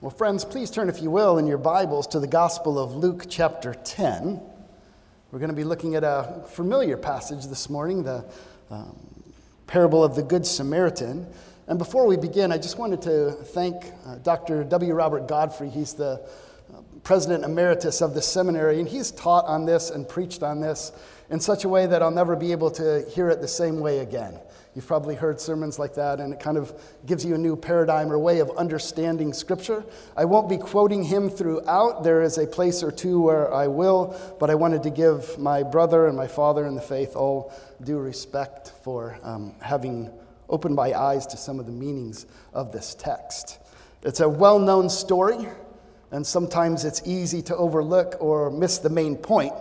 Well, friends, please turn, if you will, in your Bibles to the Gospel of Luke, chapter 10. We're going to be looking at a familiar passage this morning, the um, parable of the Good Samaritan. And before we begin, I just wanted to thank uh, Dr. W. Robert Godfrey. He's the uh, president emeritus of the seminary, and he's taught on this and preached on this in such a way that I'll never be able to hear it the same way again. You've probably heard sermons like that, and it kind of gives you a new paradigm or way of understanding Scripture. I won't be quoting him throughout. There is a place or two where I will, but I wanted to give my brother and my father in the faith all due respect for um, having opened my eyes to some of the meanings of this text. It's a well known story, and sometimes it's easy to overlook or miss the main point.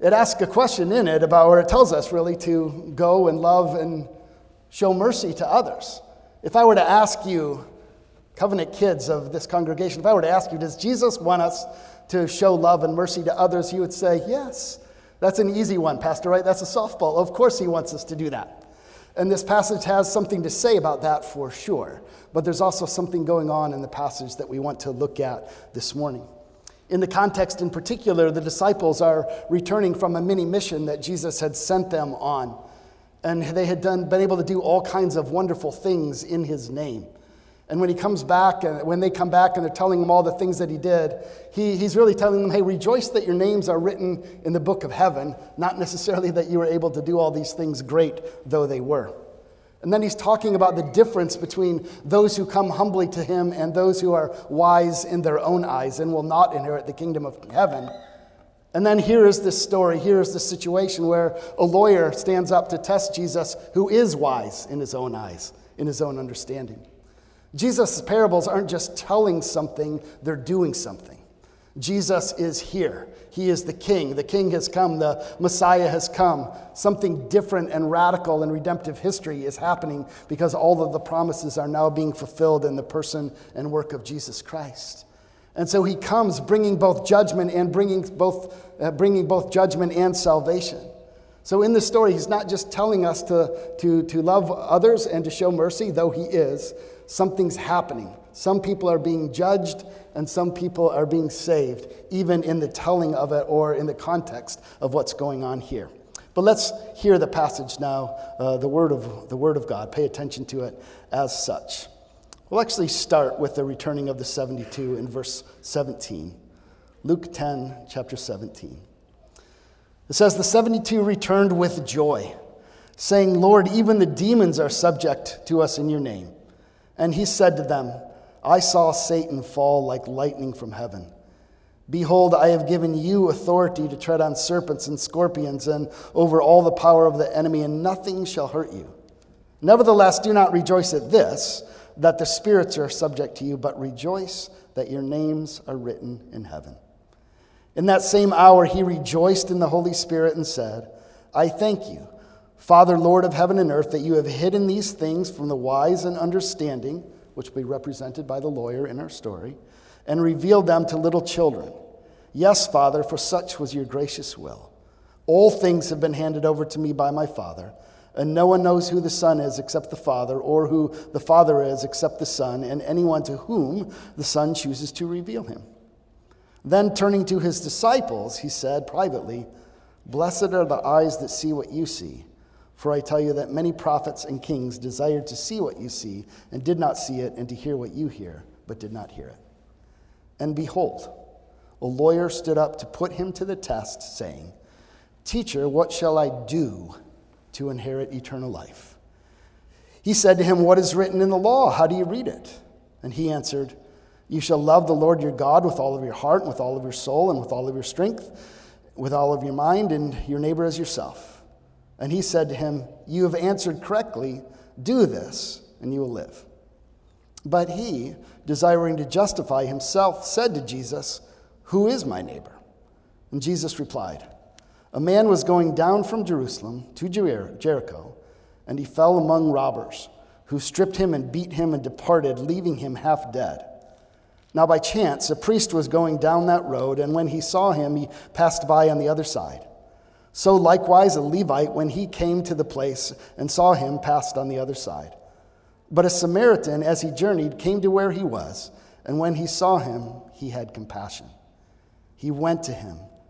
It asks a question in it about, or it tells us really to go and love and show mercy to others. If I were to ask you, covenant kids of this congregation, if I were to ask you, does Jesus want us to show love and mercy to others? You would say, yes. That's an easy one, Pastor, right? That's a softball. Of course, he wants us to do that. And this passage has something to say about that for sure. But there's also something going on in the passage that we want to look at this morning. In the context in particular, the disciples are returning from a mini mission that Jesus had sent them on and they had done, been able to do all kinds of wonderful things in his name. And when he comes back, and when they come back and they're telling him all the things that he did, he, he's really telling them, hey, rejoice that your names are written in the book of heaven, not necessarily that you were able to do all these things great though they were. And then he's talking about the difference between those who come humbly to him and those who are wise in their own eyes and will not inherit the kingdom of heaven. And then here is this story, here is this situation where a lawyer stands up to test Jesus, who is wise in his own eyes, in his own understanding. Jesus' parables aren't just telling something, they're doing something. Jesus is here. He is the king. The king has come. The Messiah has come. Something different and radical in redemptive history is happening because all of the promises are now being fulfilled in the person and work of Jesus Christ. And so he comes bringing both judgment and bringing both, uh, bringing both judgment and salvation. So in this story, he's not just telling us to, to, to love others and to show mercy, though he is. Something's happening. Some people are being judged and some people are being saved, even in the telling of it or in the context of what's going on here. But let's hear the passage now, uh, the, word of, the word of God. Pay attention to it as such. We'll actually start with the returning of the 72 in verse 17. Luke 10, chapter 17. It says, The 72 returned with joy, saying, Lord, even the demons are subject to us in your name. And he said to them, I saw Satan fall like lightning from heaven. Behold, I have given you authority to tread on serpents and scorpions and over all the power of the enemy, and nothing shall hurt you. Nevertheless, do not rejoice at this that the spirits are subject to you, but rejoice that your names are written in heaven. In that same hour, he rejoiced in the Holy Spirit and said, I thank you, Father, Lord of heaven and earth, that you have hidden these things from the wise and understanding, which will be represented by the lawyer in our story, and revealed them to little children. Yes, Father, for such was your gracious will. All things have been handed over to me by my Father. And no one knows who the Son is except the Father, or who the Father is except the Son, and anyone to whom the Son chooses to reveal him. Then, turning to his disciples, he said privately, Blessed are the eyes that see what you see. For I tell you that many prophets and kings desired to see what you see, and did not see it, and to hear what you hear, but did not hear it. And behold, a lawyer stood up to put him to the test, saying, Teacher, what shall I do? To inherit eternal life. He said to him, What is written in the law? How do you read it? And he answered, You shall love the Lord your God with all of your heart, and with all of your soul, and with all of your strength, with all of your mind, and your neighbor as yourself. And he said to him, You have answered correctly. Do this, and you will live. But he, desiring to justify himself, said to Jesus, Who is my neighbor? And Jesus replied, a man was going down from Jerusalem to Jericho, and he fell among robbers, who stripped him and beat him and departed, leaving him half dead. Now, by chance, a priest was going down that road, and when he saw him, he passed by on the other side. So, likewise, a Levite, when he came to the place and saw him, passed on the other side. But a Samaritan, as he journeyed, came to where he was, And when he saw him, he had compassion. He went to him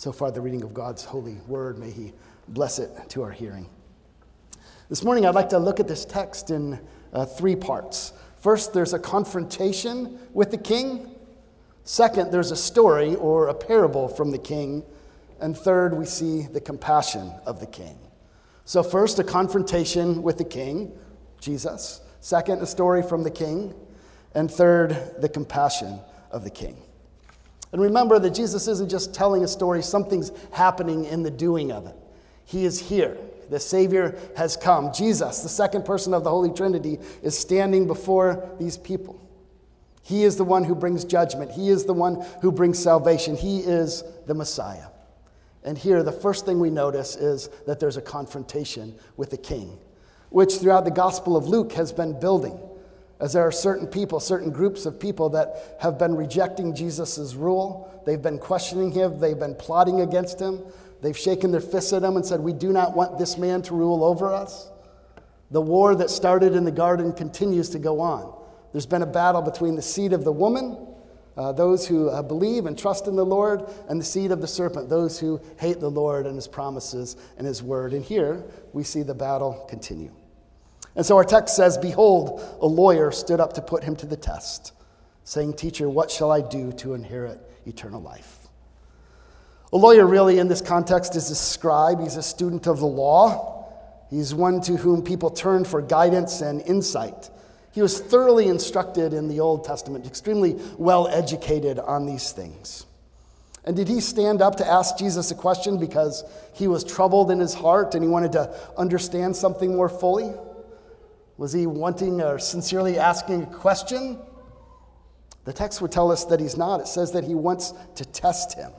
So far, the reading of God's holy word. May he bless it to our hearing. This morning, I'd like to look at this text in uh, three parts. First, there's a confrontation with the king. Second, there's a story or a parable from the king. And third, we see the compassion of the king. So, first, a confrontation with the king, Jesus. Second, a story from the king. And third, the compassion of the king. And remember that Jesus isn't just telling a story, something's happening in the doing of it. He is here. The Savior has come. Jesus, the second person of the Holy Trinity, is standing before these people. He is the one who brings judgment, He is the one who brings salvation. He is the Messiah. And here, the first thing we notice is that there's a confrontation with the king, which throughout the Gospel of Luke has been building. As there are certain people, certain groups of people that have been rejecting Jesus' rule, they've been questioning him, they've been plotting against him, They've shaken their fists at him and said, We do not want this man to rule over us. The war that started in the garden continues to go on. There's been a battle between the seed of the woman, uh, those who uh, believe and trust in the Lord, and the seed of the serpent, those who hate the Lord and his promises and his word. And here we see the battle continue. And so our text says, Behold, a lawyer stood up to put him to the test, saying, Teacher, what shall I do to inherit eternal life? A lawyer, really, in this context, is a scribe. He's a student of the law. He's one to whom people turn for guidance and insight. He was thoroughly instructed in the Old Testament, extremely well educated on these things. And did he stand up to ask Jesus a question because he was troubled in his heart and he wanted to understand something more fully? Was he wanting or sincerely asking a question? The text would tell us that he's not. It says that he wants to test him.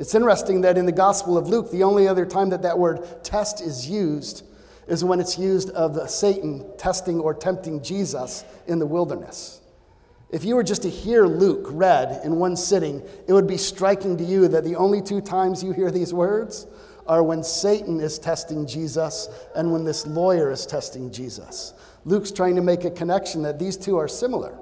It's interesting that in the Gospel of Luke, the only other time that that word test is used is when it's used of Satan testing or tempting Jesus in the wilderness. If you were just to hear Luke read in one sitting, it would be striking to you that the only two times you hear these words are when Satan is testing Jesus and when this lawyer is testing Jesus. Luke's trying to make a connection that these two are similar.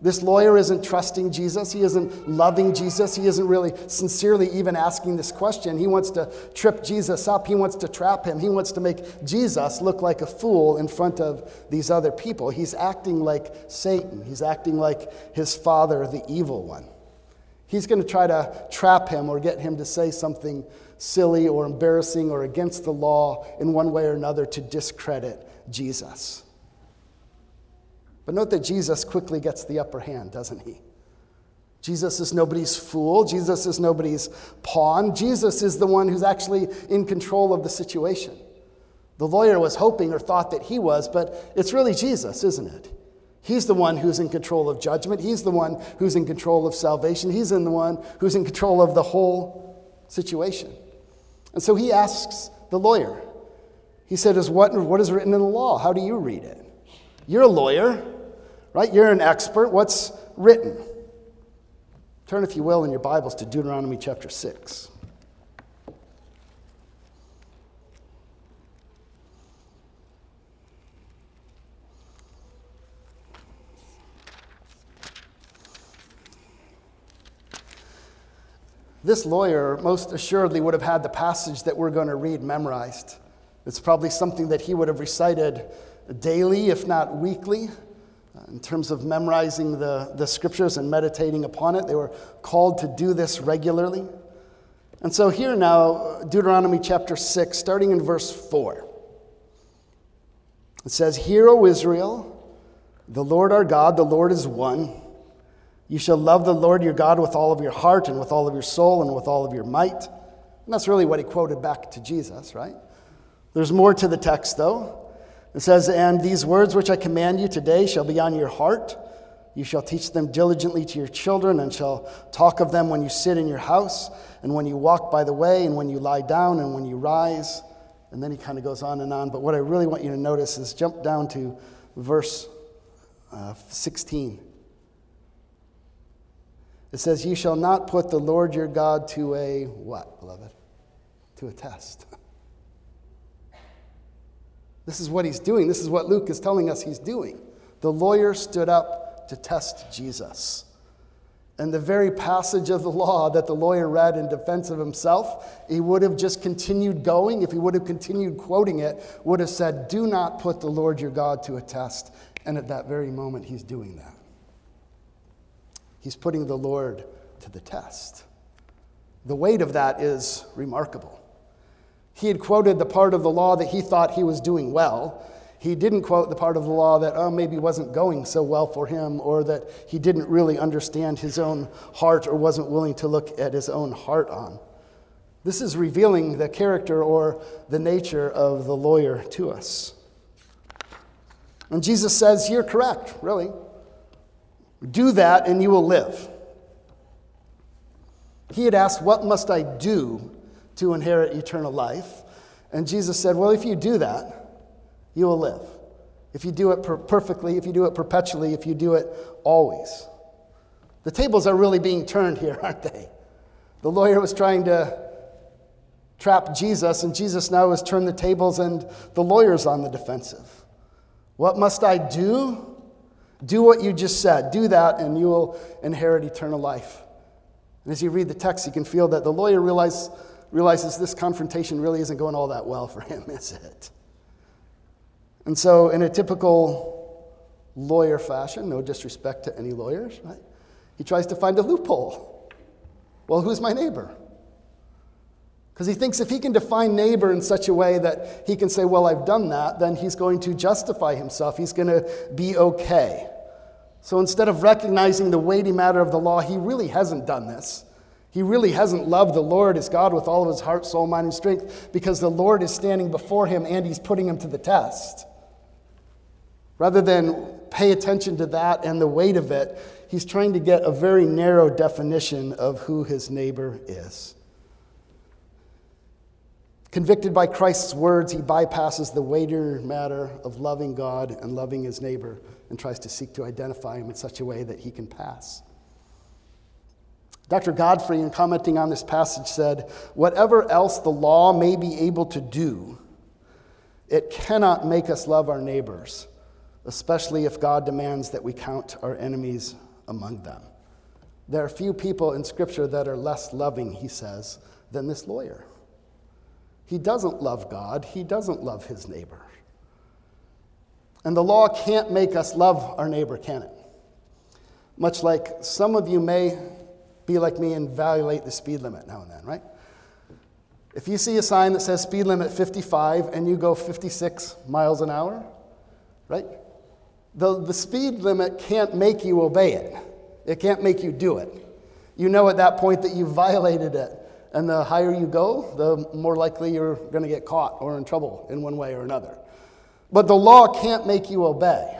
This lawyer isn't trusting Jesus. He isn't loving Jesus. He isn't really sincerely even asking this question. He wants to trip Jesus up. He wants to trap him. He wants to make Jesus look like a fool in front of these other people. He's acting like Satan. He's acting like his father, the evil one. He's going to try to trap him or get him to say something silly or embarrassing or against the law in one way or another to discredit Jesus. But note that Jesus quickly gets the upper hand, doesn't he? Jesus is nobody's fool. Jesus is nobody's pawn. Jesus is the one who's actually in control of the situation. The lawyer was hoping or thought that he was, but it's really Jesus, isn't it? He's the one who's in control of judgment. He's the one who's in control of salvation. He's in the one who's in control of the whole situation. And so he asks the lawyer. He said, is what, what is written in the law? How do you read it? You're a lawyer right? You're an expert. What's written? Turn, if you will, in your Bibles to Deuteronomy chapter 6. This lawyer most assuredly would have had the passage that we're going to read memorized. It's probably something that he would have recited daily, if not weekly uh, in terms of memorizing the, the scriptures and meditating upon it. They were called to do this regularly. And so, here now, Deuteronomy chapter 6, starting in verse 4. It says, Hear, O Israel, the Lord our God, the Lord is one. You shall love the Lord your God with all of your heart and with all of your soul and with all of your might. And that's really what he quoted back to Jesus, right? There's more to the text, though. It says, And these words which I command you today shall be on your heart. You shall teach them diligently to your children, and shall talk of them when you sit in your house, and when you walk by the way, and when you lie down, and when you rise. And then he kind of goes on and on. But what I really want you to notice is jump down to verse uh, 16. It says, You shall not put the Lord your God to a what, beloved? To a test. This is what he's doing. This is what Luke is telling us he's doing. The lawyer stood up to test Jesus. And the very passage of the law that the lawyer read in defense of himself, he would have just continued going. If he would have continued quoting it, would have said, Do not put the Lord your God to a test. And at that very moment, he's doing that. He's putting the Lord to the test. The weight of that is remarkable. He had quoted the part of the law that he thought he was doing well. He didn't quote the part of the law that, oh, maybe wasn't going so well for him, or that he didn't really understand his own heart or wasn't willing to look at his own heart on. This is revealing the character or the nature of the lawyer to us. And Jesus says, You're correct, really. Do that and you will live. He had asked, What must I do to inherit eternal life? And Jesus said, Well, if you do that, you will live. If you do it per- perfectly, if you do it perpetually, if you do it always. The tables are really being turned here, aren't they? The lawyer was trying to trap Jesus, and Jesus now has turned the tables, and the lawyer's on the defensive. What must I do? Do what you just said. Do that, and you will inherit eternal life. And as you read the text, you can feel that the lawyer realize, realizes this confrontation really isn't going all that well for him, is it? And so, in a typical lawyer fashion, no disrespect to any lawyers, right? He tries to find a loophole. Well, who's my neighbor? Because he thinks if he can define neighbor in such a way that he can say, Well, I've done that, then he's going to justify himself. He's going to be okay. So instead of recognizing the weighty matter of the law, he really hasn't done this. He really hasn't loved the Lord as God with all of his heart, soul, mind, and strength because the Lord is standing before him and he's putting him to the test. Rather than pay attention to that and the weight of it, he's trying to get a very narrow definition of who his neighbor is. Convicted by Christ's words, he bypasses the weightier matter of loving God and loving his neighbor and tries to seek to identify him in such a way that he can pass. Dr. Godfrey, in commenting on this passage, said, Whatever else the law may be able to do, it cannot make us love our neighbors, especially if God demands that we count our enemies among them. There are few people in Scripture that are less loving, he says, than this lawyer. He doesn't love God, he doesn't love his neighbor. And the law can't make us love our neighbor, can it? Much like some of you may be like me and violate the speed limit now and then, right? If you see a sign that says speed limit 55 and you go 56 miles an hour, right? The, the speed limit can't make you obey it, it can't make you do it. You know at that point that you violated it. And the higher you go, the more likely you're going to get caught or in trouble in one way or another. But the law can't make you obey.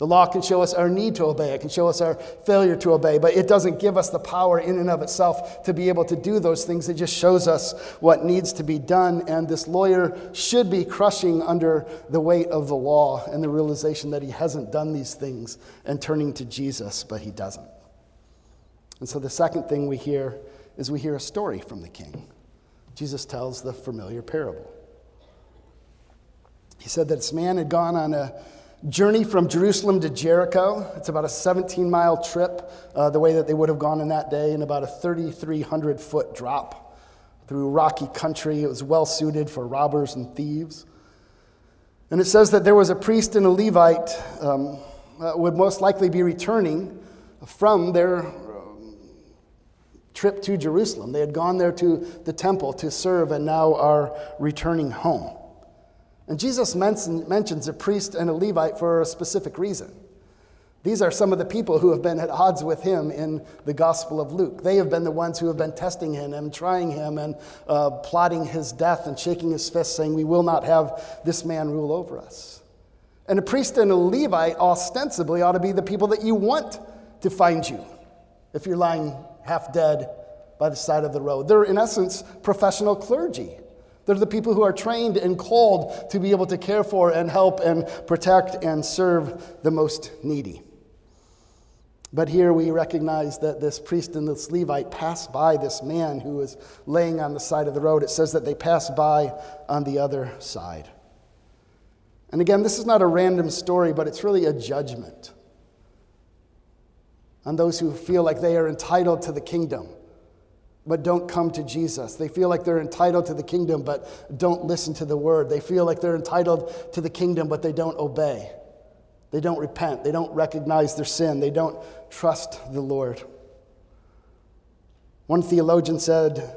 The law can show us our need to obey, it can show us our failure to obey, but it doesn't give us the power in and of itself to be able to do those things. It just shows us what needs to be done. And this lawyer should be crushing under the weight of the law and the realization that he hasn't done these things and turning to Jesus, but he doesn't. And so the second thing we hear is we hear a story from the king. Jesus tells the familiar parable. He said that this man had gone on a journey from Jerusalem to Jericho. It's about a 17 mile trip, uh, the way that they would have gone in that day, and about a 3,300 foot drop through rocky country. It was well suited for robbers and thieves. And it says that there was a priest and a Levite um, uh, would most likely be returning from their trip to Jerusalem. They had gone there to the temple to serve and now are returning home. And Jesus mentions a priest and a Levite for a specific reason. These are some of the people who have been at odds with him in the Gospel of Luke. They have been the ones who have been testing him and trying him and uh, plotting his death and shaking his fist, saying, We will not have this man rule over us. And a priest and a Levite ostensibly ought to be the people that you want to find you if you're lying half dead by the side of the road. They're, in essence, professional clergy. They're the people who are trained and called to be able to care for and help and protect and serve the most needy. But here we recognize that this priest and this Levite passed by this man who was laying on the side of the road. It says that they passed by on the other side. And again, this is not a random story, but it's really a judgment on those who feel like they are entitled to the kingdom but don't come to Jesus. They feel like they're entitled to the kingdom but don't listen to the word. They feel like they're entitled to the kingdom but they don't obey. They don't repent. They don't recognize their sin. They don't trust the Lord. One theologian said,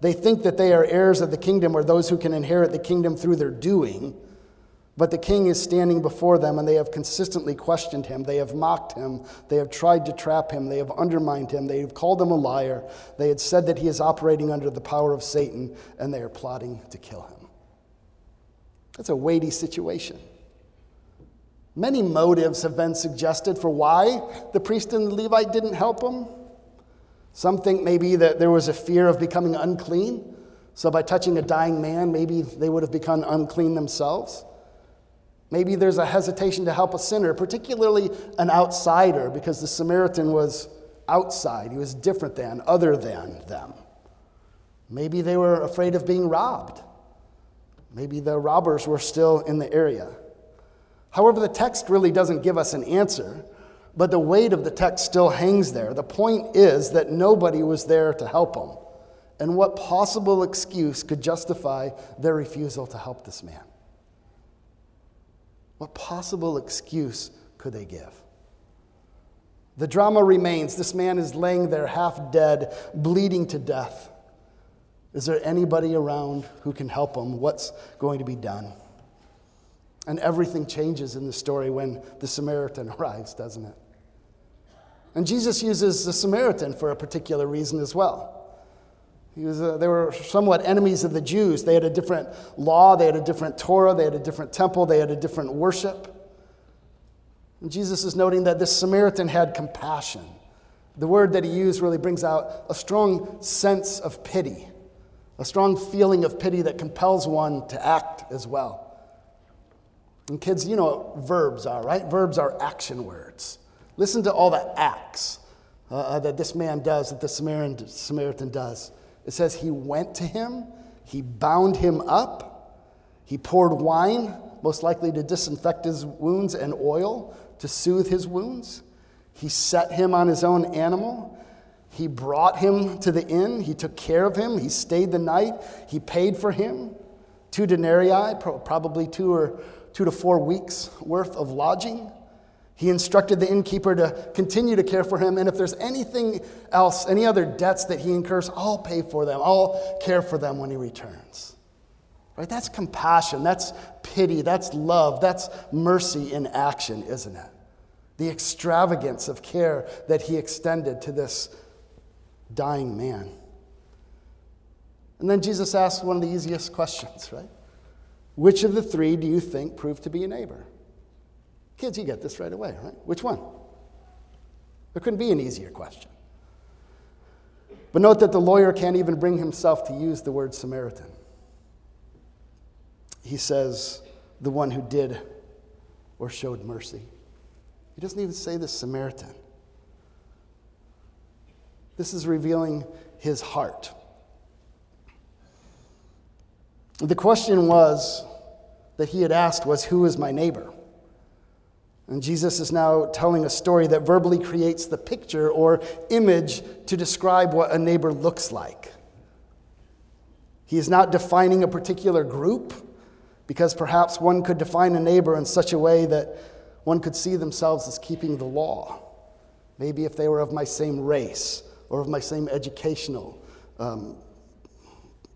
They think that they are heirs of the kingdom or those who can inherit the kingdom through their doing. But the king is standing before them, and they have consistently questioned him. They have mocked him. They have tried to trap him. They have undermined him. They have called him a liar. They had said that he is operating under the power of Satan, and they are plotting to kill him. That's a weighty situation. Many motives have been suggested for why the priest and the Levite didn't help him. Some think maybe that there was a fear of becoming unclean. So, by touching a dying man, maybe they would have become unclean themselves. Maybe there's a hesitation to help a sinner, particularly an outsider, because the Samaritan was outside. He was different than, other than them. Maybe they were afraid of being robbed. Maybe the robbers were still in the area. However, the text really doesn't give us an answer, but the weight of the text still hangs there. The point is that nobody was there to help him. And what possible excuse could justify their refusal to help this man? What possible excuse could they give? The drama remains. This man is laying there half dead, bleeding to death. Is there anybody around who can help him? What's going to be done? And everything changes in the story when the Samaritan arrives, doesn't it? And Jesus uses the Samaritan for a particular reason as well. Was, uh, they were somewhat enemies of the Jews. They had a different law, they had a different Torah, they had a different temple, they had a different worship. And Jesus is noting that this Samaritan had compassion. The word that he used really brings out a strong sense of pity, a strong feeling of pity that compels one to act as well. And kids, you know what verbs are, right? Verbs are action words. Listen to all the acts uh, uh that this man does, that the Samaritan does. It says he went to him, he bound him up, he poured wine, most likely to disinfect his wounds, and oil to soothe his wounds. He set him on his own animal. He brought him to the inn. He took care of him. He stayed the night. He paid for him. Two denarii, probably two or two to four weeks worth of lodging. He instructed the innkeeper to continue to care for him, and if there's anything else, any other debts that he incurs, I'll pay for them. I'll care for them when he returns. Right? That's compassion, that's pity, that's love, that's mercy in action, isn't it? The extravagance of care that he extended to this dying man. And then Jesus asked one of the easiest questions, right? Which of the three do you think proved to be a neighbor? Kids, you get this right away, right? Which one? There couldn't be an easier question. But note that the lawyer can't even bring himself to use the word Samaritan. He says, the one who did or showed mercy. He doesn't even say the Samaritan. This is revealing his heart. The question was that he had asked was, Who is my neighbor? And Jesus is now telling a story that verbally creates the picture or image to describe what a neighbor looks like. He is not defining a particular group, because perhaps one could define a neighbor in such a way that one could see themselves as keeping the law. Maybe if they were of my same race or of my same educational um,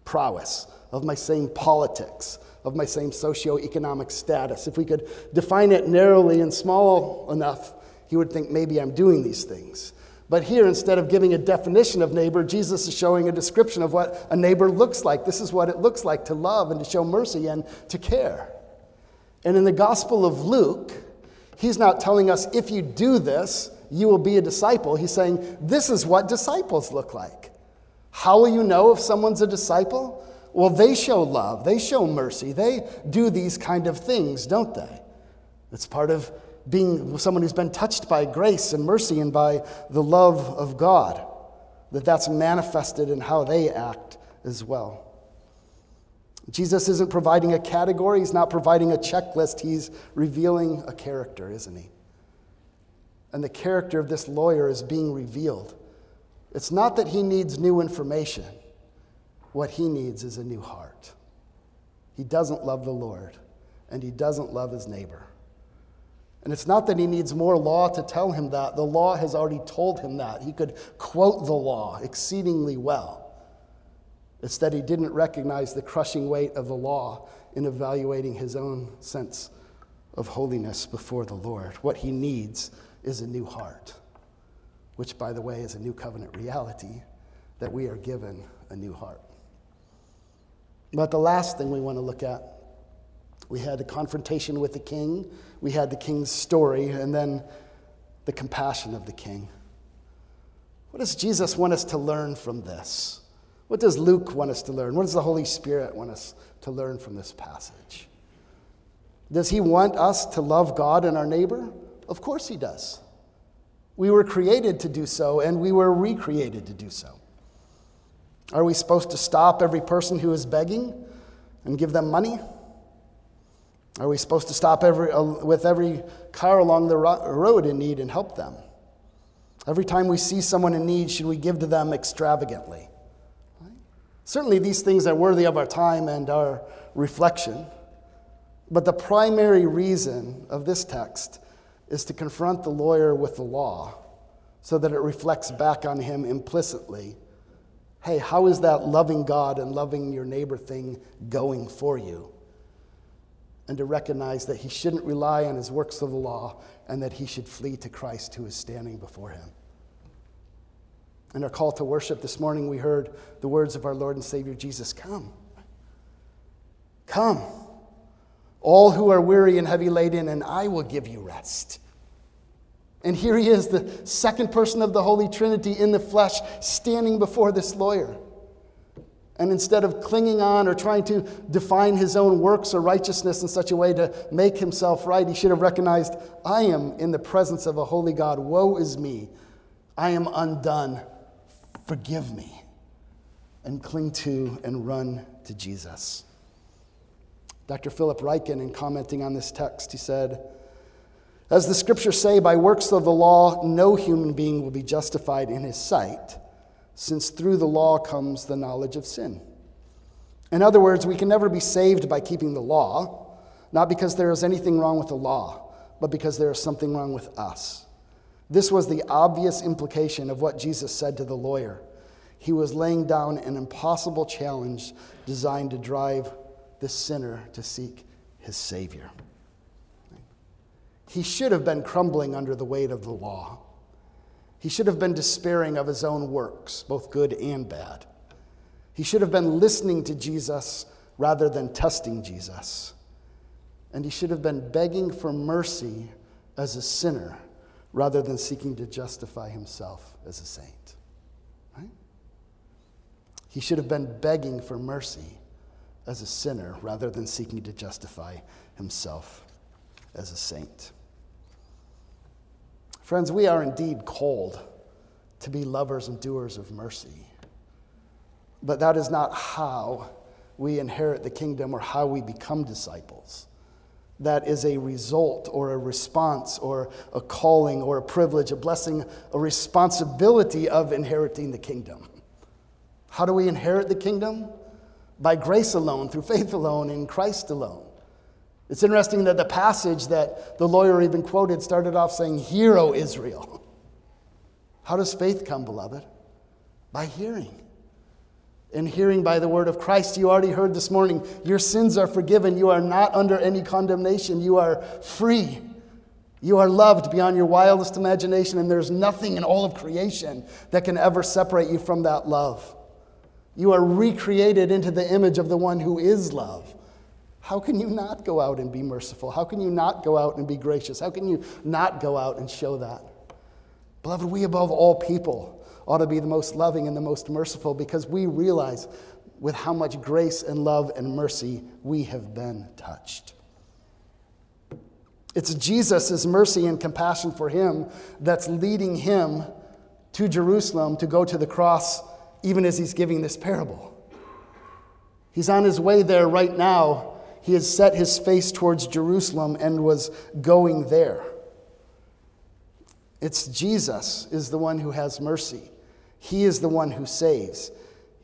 prowess, of my same politics, of my same socioeconomic status. If we could define it narrowly and small enough, he would think maybe I'm doing these things. But here, instead of giving a definition of neighbor, Jesus is showing a description of what a neighbor looks like. This is what it looks like to love and to show mercy and to care. And in the Gospel of Luke, he's not telling us if you do this, you will be a disciple. He's saying this is what disciples look like. How will you know if someone's a disciple? Well, they show love, they show mercy, they do these kind of things, don't they? It's part of being someone who's been touched by grace and mercy and by the love of God, that that's manifested in how they act as well. Jesus isn't providing a category, he's not providing a checklist, he's revealing a character, isn't he? And the character of this lawyer is being revealed. It's not that he needs new information, what he needs is a new heart. He doesn't love the Lord, and he doesn't love his neighbor. And it's not that he needs more law to tell him that. The law has already told him that. He could quote the law exceedingly well. It's that he didn't recognize the crushing weight of the law in evaluating his own sense of holiness before the Lord. What he needs is a new heart, which, by the way, is a new covenant reality that we are given a new heart. But the last thing we want to look at we had the confrontation with the king, we had the king's story, and then the compassion of the king. What does Jesus want us to learn from this? What does Luke want us to learn? What does the Holy Spirit want us to learn from this passage? Does he want us to love God and our neighbor? Of course he does. We were created to do so, and we were recreated to do so. Are we supposed to stop every person who is begging and give them money? Are we supposed to stop every, uh, with every car along the ro- road in need and help them? Every time we see someone in need, should we give to them extravagantly? Right? Certainly, these things are worthy of our time and our reflection. But the primary reason of this text is to confront the lawyer with the law so that it reflects back on him implicitly. Hey, how is that loving God and loving your neighbor thing going for you? and to recognize that he shouldn't rely on his works of the law and that he should flee to Christ who is standing before him. In our call to worship this morning, we heard the words of our Lord and Savior Jesus Come. Come, all who are weary and heavy laden, and I will give you rest. And here he is, the second person of the Holy Trinity in the flesh, standing before this lawyer. And instead of clinging on or trying to define his own works or righteousness in such a way to make himself right, he should have recognized, I am in the presence of a holy God. Woe is me. I am undone. Forgive me. And cling to and run to Jesus. Dr. Philip Ryken, in commenting on this text, he said, As the scriptures say, by works of the law, no human being will be justified in his sight since through the law comes the knowledge of sin. In other words, we can never be saved by keeping the law, not because there is anything wrong with the law, but because there is something wrong with us. This was the obvious implication of what Jesus said to the lawyer. He was laying down an impossible challenge designed to drive the sinner to seek his Savior. He should have been crumbling under the weight of the law. He should have been despairing of his own works, both good and bad. He should have been listening to Jesus rather than testing Jesus. And he should have been begging for mercy as a sinner rather than seeking to justify himself as a saint. Right? He should have been begging for mercy as a sinner rather than seeking to justify himself as a saint. Friends, we are indeed called to be lovers and doers of mercy. But that is not how we inherit the kingdom or how we become disciples. That is a result or a response or a calling or a privilege, a blessing, a responsibility of inheriting the kingdom. How do we inherit the kingdom? By grace alone, through faith alone, in Christ alone. It's interesting that the passage that the lawyer even quoted started off saying, Hear, O Israel. How does faith come, beloved? By hearing. And hearing by the word of Christ, you already heard this morning, your sins are forgiven. You are not under any condemnation. You are free. You are loved beyond your wildest imagination, and there's nothing in all of creation that can ever separate you from that love. You are recreated into the image of the one who is love. How can you not go out and be merciful? How can you not go out and be gracious? How can you not go out and show that? Beloved, we above all people ought to be the most loving and the most merciful because we realize with how much grace and love and mercy we have been touched. It's Jesus' mercy and compassion for him that's leading him to Jerusalem to go to the cross, even as he's giving this parable. He's on his way there right now. He has set his face towards Jerusalem and was going there. It's Jesus is the one who has mercy. He is the one who saves.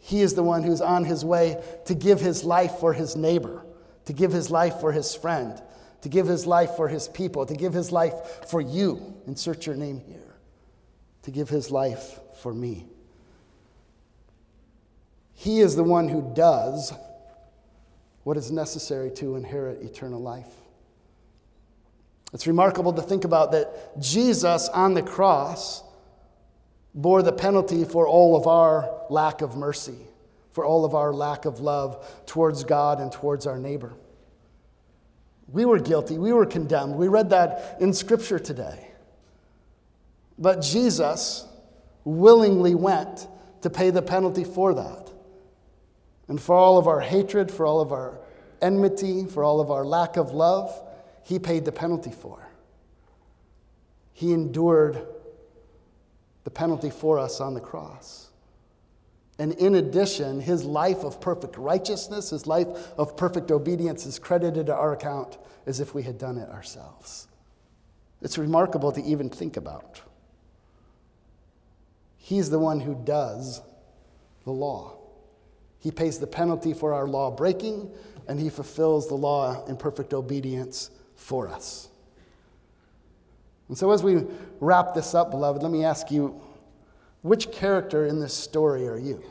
He is the one who's on his way to give his life for his neighbor, to give his life for his friend, to give his life for his people, to give his life for you. Insert your name here. To give his life for me. He is the one who does what is necessary to inherit eternal life. It's remarkable to think about that Jesus on the cross bore the penalty for all of our lack of mercy, for all of our lack of love towards God and towards our neighbor. We were guilty, we were condemned. We read that in Scripture today. But Jesus willingly went to pay the penalty for that. And for all of our hatred, for all of our enmity, for all of our lack of love, he paid the penalty for. He endured the penalty for us on the cross. And in addition, his life of perfect righteousness, his life of perfect obedience is credited to our account as if we had done it ourselves. It's remarkable to even think about. He's the one who does the law. He pays the penalty for our law breaking, and he fulfills the law in perfect obedience for us. And so, as we wrap this up, beloved, let me ask you which character in this story are you?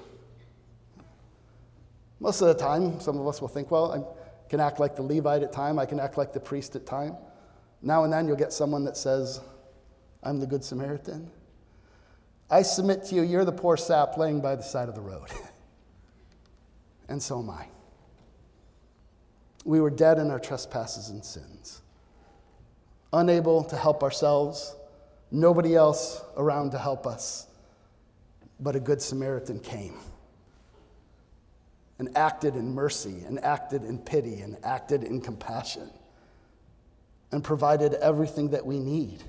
Most of the time, some of us will think, well, I can act like the Levite at time, I can act like the priest at time. Now and then you'll get someone that says, I'm the Good Samaritan. I submit to you, you're the poor sap laying by the side of the road. and so am I. We were dead in our trespasses and sins, unable to help ourselves, nobody else around to help us but a good Samaritan came and acted in mercy, and acted in pity, and acted in compassion, and provided everything that we need.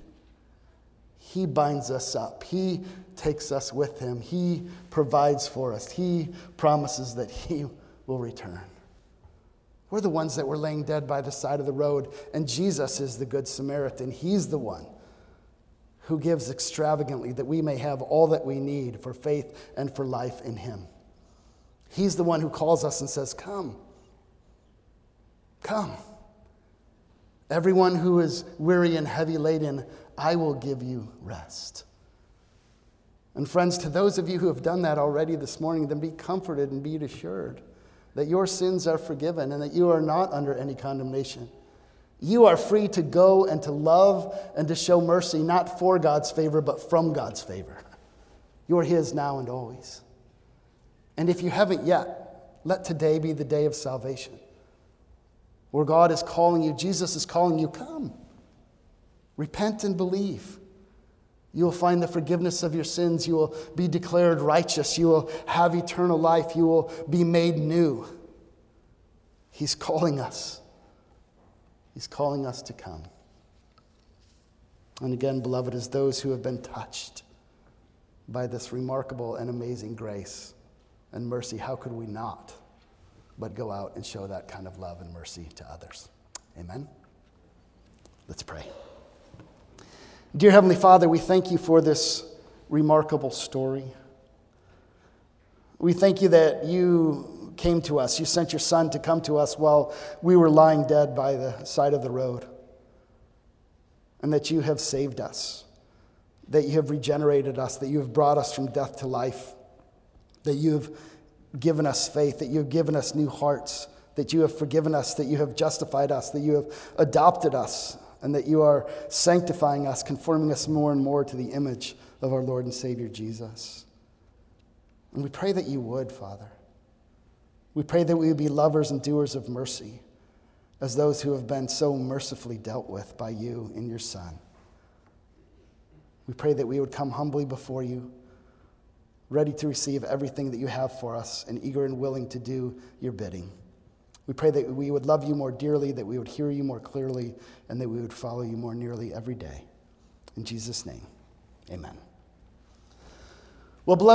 He binds us up. He takes us with him. He provides for us. He promises that he will return. We're the ones that were laying dead by the side of the road, and Jesus is the Good Samaritan. He's the one who gives extravagantly that we may have all that we need for faith and for life in Him. He's the one who calls us and says, Come, come. Everyone who is weary and heavy laden, I will give you rest. And, friends, to those of you who have done that already this morning, then be comforted and be assured that your sins are forgiven and that you are not under any condemnation. You are free to go and to love and to show mercy, not for God's favor, but from God's favor. You are His now and always. And if you haven't yet, let today be the day of salvation, where God is calling you, Jesus is calling you, come. Repent and believe. You will find the forgiveness of your sins. You will be declared righteous. You will have eternal life. You will be made new. He's calling us. He's calling us to come. And again, beloved, as those who have been touched by this remarkable and amazing grace and mercy, how could we not but go out and show that kind of love and mercy to others? Amen? Let's pray. Dear Heavenly Father, we thank you for this remarkable story. We thank you that you came to us. You sent your son to come to us while we were lying dead by the side of the road. And that you have saved us, that you have regenerated us, that you have brought us from death to life, that you have given us faith, that you have given us new hearts, that you have forgiven us, that you have justified us, that you have adopted us, and that you are sanctifying us, conforming us more and more to the image of our Lord and Savior Jesus. And we pray that you would, Father. We pray that we would be lovers and doers of mercy. as those who have been so mercifully dealt with by you in your Son. We pray that we would come humbly before you, ready to receive everything that you have for us, and eager and willing to do your bidding. We pray that we would love you more dearly, that we would hear you more clearly, and that we would follow you more nearly every day. In Jesus' name, amen. Well, beloved,